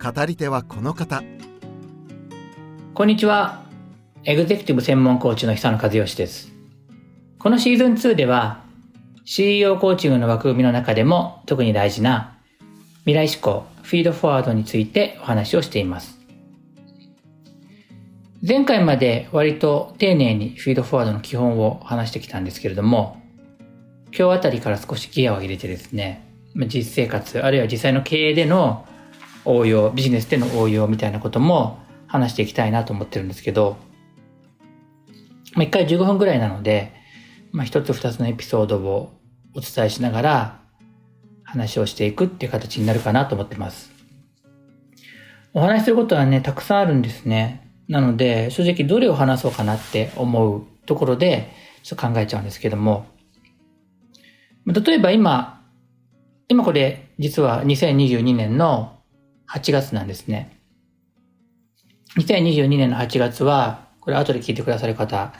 語り手はこの方。こんにちは。エグゼクティブ専門コーチの久野和義です。このシーズン2では CEO コーチングの枠組みの中でも特に大事な未来志向フィードフォワードについてお話をしています。前回まで割と丁寧にフィードフォワードの基本を話してきたんですけれども今日あたりから少しギアを入れてですね実生活あるいは実際の経営での応用ビジネスでの応用みたいなことも話していきたいなと思ってるんですけど、まあ、1回15分ぐらいなので、まあ、1つ2つのエピソードをお伝えしながら話をしていくっていう形になるかなと思ってます。お話しすることはね、たくさんあるんですね。なので、正直どれを話そうかなって思うところで、ちょっと考えちゃうんですけども、例えば今、今これ実は2022年の8月なんですね。2022年の8月は、これ後で聞いてくださる方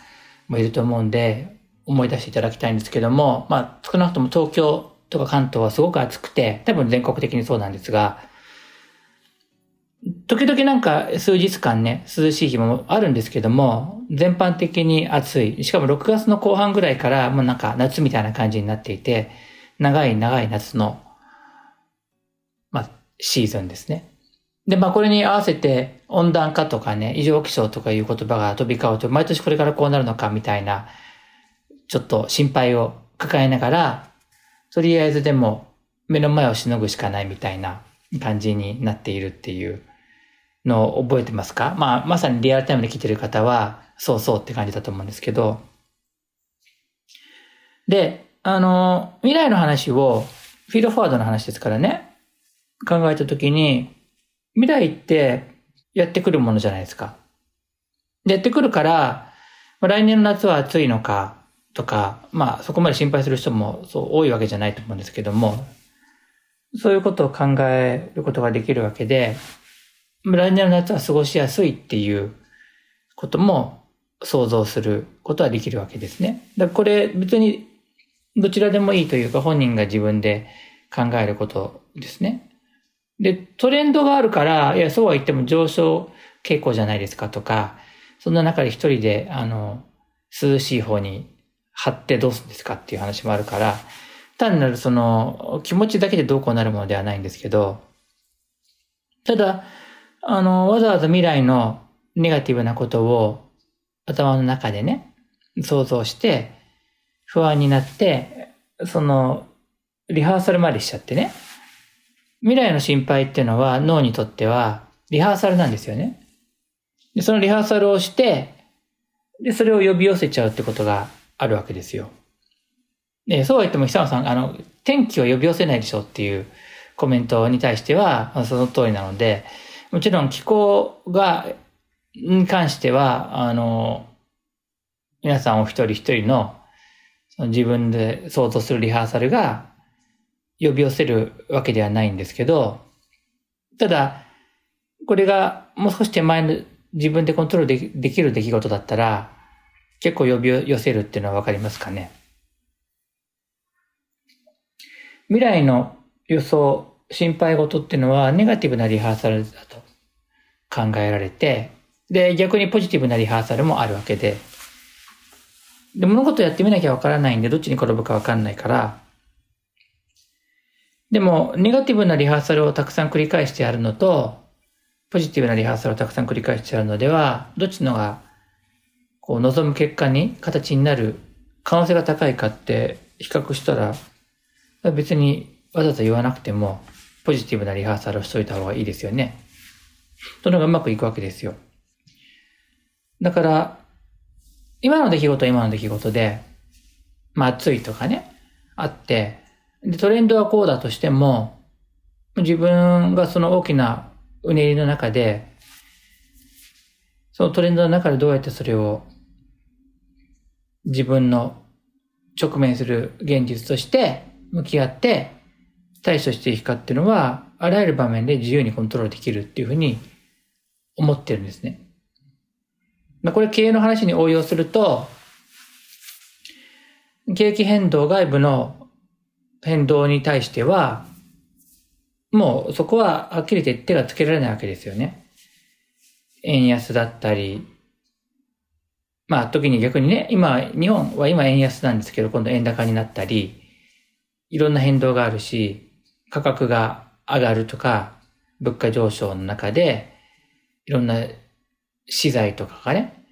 もいると思うんで、思い出していただきたいんですけども、まあ少なくとも東京とか関東はすごく暑くて、多分全国的にそうなんですが、時々なんか数日間ね、涼しい日もあるんですけども、全般的に暑い。しかも6月の後半ぐらいからもうなんか夏みたいな感じになっていて、長い長い夏の、シーズンですね。で、まあこれに合わせて温暖化とかね、異常気象とかいう言葉が飛び交うと、毎年これからこうなるのかみたいな、ちょっと心配を抱えながら、とりあえずでも目の前をしのぐしかないみたいな感じになっているっていうのを覚えてますか？まあ、まさにリアルタイムで来てる方は、そうそうって感じだと思うんですけど。で、あの、未来の話を、フィードフォワードの話ですからね、考えたときに、未来ってやってくるものじゃないですか。で、やってくるから、来年の夏は暑いのかとか、まあそこまで心配する人もそう多いわけじゃないと思うんですけども、そういうことを考えることができるわけで、来年の夏は過ごしやすいっていうことも想像することはできるわけですね。だこれ別にどちらでもいいというか本人が自分で考えることですね。で、トレンドがあるから、いや、そうは言っても上昇傾向じゃないですかとか、そんな中で一人で、あの、涼しい方に張ってどうするんですかっていう話もあるから、単なるその気持ちだけでどうこうなるものではないんですけど、ただ、あの、わざわざ未来のネガティブなことを頭の中でね、想像して、不安になって、その、リハーサルまでしちゃってね。未来の心配っていうのは脳にとってはリハーサルなんですよね。で、そのリハーサルをして、で、それを呼び寄せちゃうってことがあるわけですよ。で、そうは言っても久野さん、あの、天気を呼び寄せないでしょっていうコメントに対しては、その通りなので、もちろん気候が、に関しては、あの、皆さんお一人一人の自分で想像するリハーサルが呼び寄せるわけではないんですけど、ただ、これがもう少し手前の自分でコントロールできる出来事だったら、結構呼び寄せるっていうのはわかりますかね。未来の予想、心配事っていうのはネガティブなリハーサルだと考えられて、で、逆にポジティブなリハーサルもあるわけで、で、物事やってみなきゃわからないんで、どっちに転ぶかわかんないから、でも、ネガティブなリハーサルをたくさん繰り返してやるのと、ポジティブなリハーサルをたくさん繰り返してやるのでは、どっちのが、こう、望む結果に、形になる可能性が高いかって比較したら、別にわざわざ言わなくても、ポジティブなリハーサルをしといた方がいいですよね。そのがうまくいくわけですよ。だから、今の出来事は今の出来事で、まあ暑いとかね、あって、で、トレンドはこうだとしても、自分がその大きなうねりの中で、そのトレンドの中でどうやってそれを自分の直面する現実として向き合って対処していくかっていうのは、あらゆる場面で自由にコントロールできるっていうふうに思ってるんですね。まあ、これ経営の話に応用すると、景気変動外部の変動に対しては、もうそこははっきり言って手がつけられないわけですよね。円安だったり、まあ時に逆にね、今、日本は今円安なんですけど、今度円高になったり、いろんな変動があるし、価格が上がるとか、物価上昇の中で、いろんな資材とかがね、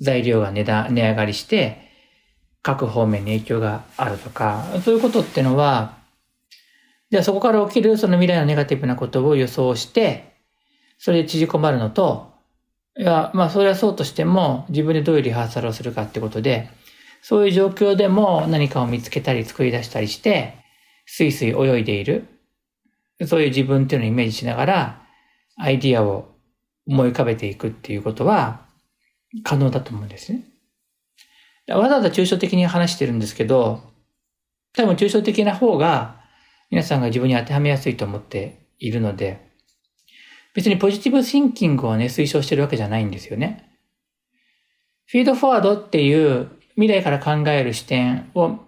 材料が値段、値上がりして、各方面に影響があるとか、そういうことっていうのは、じゃあそこから起きるその未来のネガティブなことを予想して、それで縮こまるのと、いや、まあそれはそうとしても自分でどういうリハーサルをするかってことで、そういう状況でも何かを見つけたり作り出したりして、スイスイ泳いでいる。そういう自分っていうのをイメージしながら、アイディアを思い浮かべていくっていうことは可能だと思うんですね。わざわざ抽象的に話してるんですけど、多分抽象的な方が皆さんが自分に当てはめやすいと思っているので、別にポジティブシンキングをね、推奨してるわけじゃないんですよね。フィードフォワードっていう未来から考える視点を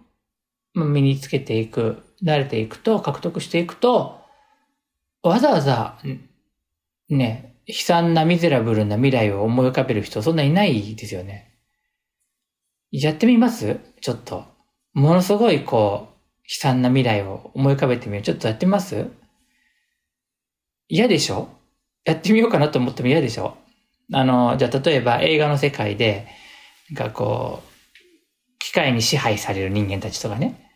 身につけていく、慣れていくと、獲得していくと、わざわざ、ね、悲惨なミゼラブルな未来を思い浮かべる人そんないないですよね。やってみます？ちょっと。ものすごいこう、悲惨な未来を思い浮かべてみる。ちょっとやってみます？嫌でしょ？やってみようかなと思っても嫌でしょ？あの、じゃあ例えば映画の世界で、なんかこう、機械に支配される人間たちとかね。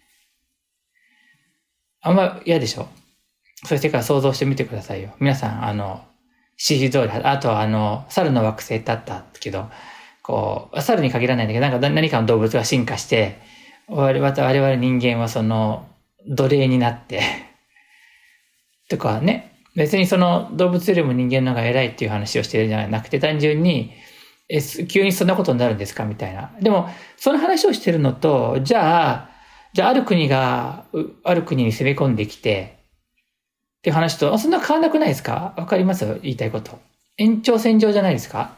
あんま嫌でしょ？そういう世界を想像してみてくださいよ。皆さん、あの、指示通り、あとあの、猿の惑星ってあったけど、こう、猿に限らないんだけど、なんか何かの動物が進化して、我々我々人間はその奴隷になって とかね、別にその動物よりも人間の方が偉いっていう話をしてるんじゃなくて、単純に、え、急にそんなことになるんですか？みたいな。でも、その話をしてるのと、じゃあ、じゃあある国が、ある国に攻め込んできて、っていう話と、そんな変わんなくないですか？わかります？言いたいこと。延長線上じゃないですか？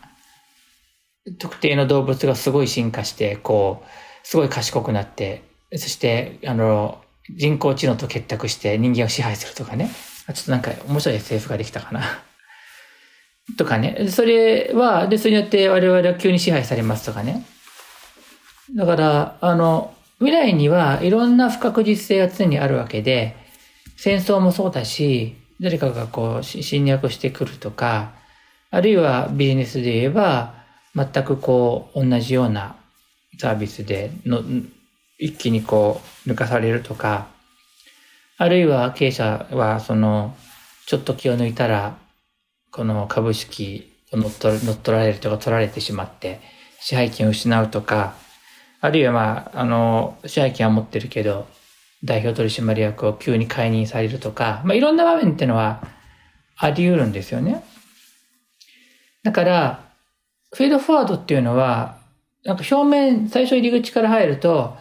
特定の動物がすごい進化して、こう、すごい賢くなって、そして、あの、人工知能と結託して人間を支配するとかね。ちょっとなんか面白い SF ができたかな。とかね。それは、で、それによって我々は急に支配されますとかね。だから、あの、未来にはいろんな不確実性が常にあるわけで、戦争もそうだし、誰かがこう侵略してくるとか、あるいはビジネスで言えば、全くこう同じようなサービスでの一気にこう抜かされるとか、あるいは経営者はそのちょっと気を抜いたらこの株式を乗っ取乗っ取られるとか取られてしまって支配権を失うとか、あるいはまあ、あの、支配権は持ってるけど、代表取締役を急に解任されるとか、まあいろんな場面っていうのはあり得るんですよね。だから、フィードフォワードっていうのは、なんか表面、最初入り口から入ると、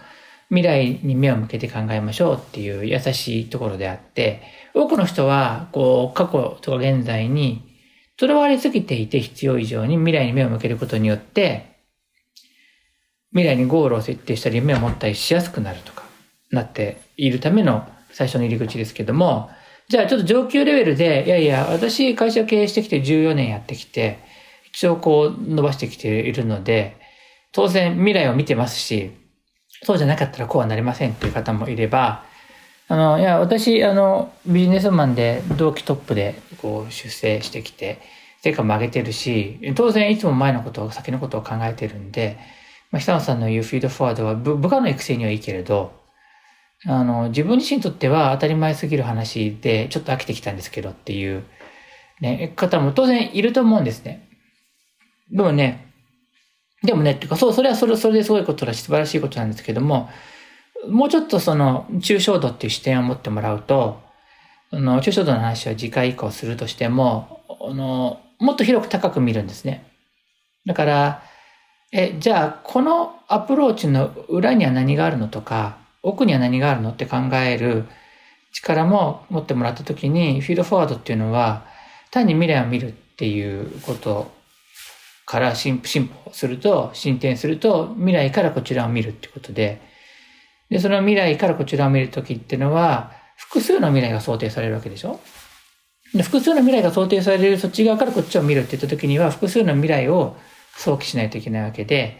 未来に目を向けて考えましょうっていう優しいところであって、多くの人は、こう、過去とか現在に、とらわれすぎていて必要以上に未来に目を向けることによって、未来にゴールを設定したり夢を持ったりしやすくなるとか、なっているための最初の入り口ですけども、じゃあちょっと上級レベルで、いやいや、私会社経営してきて14年やってきて、一応こう伸ばしてきているので、当然未来を見てますし、そうじゃなかったらこうはなりませんっていう方もいれば、あの、いや、私、あの、ビジネスマンで同期トップでこう出世してきて、成果も上げてるし、当然いつも前のことを、先のことを考えてるんで、まあ、久野さんの言うフィードフォワードは部下の育成にはいいけれど、あの、自分自身にとっては当たり前すぎる話で、ちょっと飽きてきたんですけどっていう、ね、方も当然いると思うんですね。でもね、でもね、っていうか、そう、それはそれ、それですごいことだし、素晴らしいことなんですけども、もうちょっとその、抽象度っていう視点を持ってもらうと、あの、抽象度の話は次回以降するとしても、あの、もっと広く高く見るんですね。だから、え、じゃあ、このアプローチの裏には何があるのとか、奥には何があるのって考える力も持ってもらったときに、フィードフォワードっていうのは、単に未来を見るっていうことから進歩すると、進展すると、未来からこちらを見るってことで、で、その未来からこちらを見るときっていうのは、複数の未来が想定されるわけでしょ？で複数の未来が想定されるそっち側からこっちを見るって言ったときには、複数の未来を想起しないといけないわけで、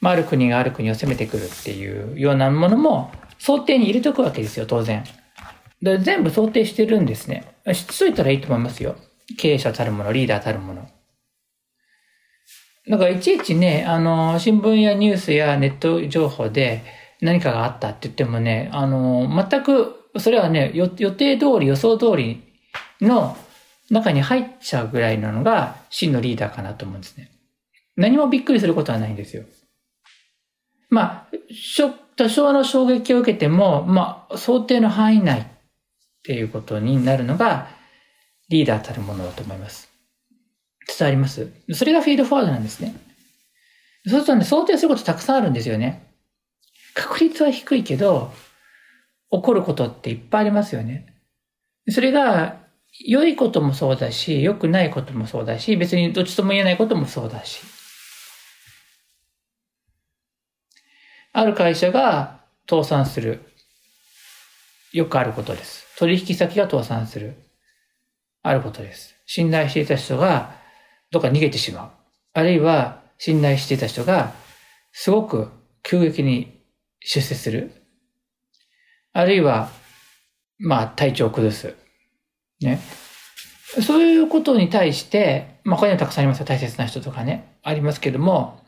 まあ、ある国がある国を攻めてくるっていうようなものも想定に入れとくわけですよ、当然。全部想定してるんですね。知っといたらいいと思いますよ。経営者たるもの、リーダーたるもの。だからいちいちね、あの、新聞やニュースやネット情報で何かがあったって言ってもね、あの、全く、それはね、予定通り、予想通りの中に入っちゃうぐらいなのが真のリーダーかなと思うんですね。何もびっくりすることはないんですよ。まあ、多少の衝撃を受けても、まあ、想定の範囲内っていうことになるのがリーダーたるものだと思います。伝わりますそれがフィードフォワードなんですね。そうするとね、想定することたくさんあるんですよね。確率は低いけど、起こることっていっぱいありますよね。それが、良いこともそうだし、良くないこともそうだし、別にどっちとも言えないこともそうだし。ある会社が倒産する。よくあることです。取引先が倒産する。あることです。信頼していた人がどっか逃げてしまう。あるいは、信頼していた人が、すごく急激に出世する。あるいは、まあ、体調を崩す。ね。そういうことに対して、まあ、他にもたくさんありますよ。大切な人とかね。ありますけども、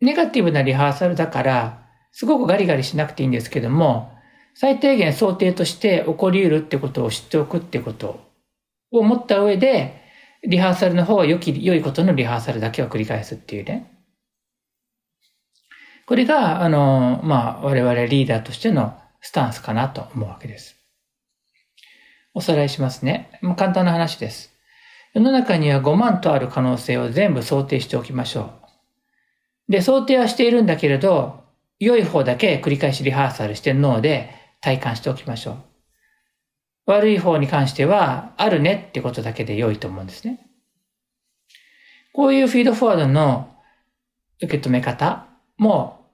ネガティブなリハーサルだから、すごくガリガリしなくていいんですけども、最低限想定として起こり得るってことを知っておくってことを思った上で、リハーサルの方は良き、良いことのリハーサルだけを繰り返すっていうね。これが、あの、まあ、我々リーダーとしてのスタンスかなと思うわけです。おさらいしますね。まあ、簡単な話です。世の中には5万とある可能性を全部想定しておきましょう。で、想定はしているんだけれど、良い方だけ繰り返しリハーサルして脳で体感しておきましょう。悪い方に関しては、あるねってことだけで良いと思うんですね。こういうフィードフォワードの受け止め方も、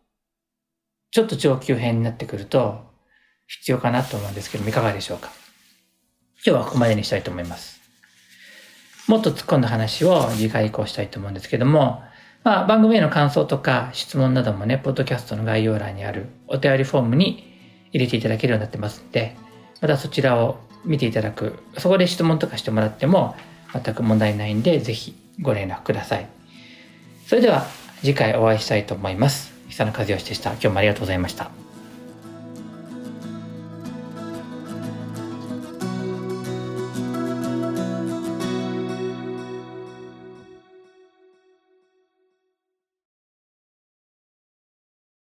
ちょっと上級編になってくると必要かなと思うんですけども、いかがでしょうか？今日はここまでにしたいと思います。もっと突っ込んだ話を次回以降したいと思うんですけども、まあ、番組への感想とか質問などもね、ポッドキャストの概要欄にあるお便りフォームに入れていただけるようになってますんで、またそちらを見ていただく、そこで質問とかしてもらっても全く問題ないんで、是非ご連絡ください。それでは次回お会いしたいと思います。久野和義でした。今日もありがとうございました。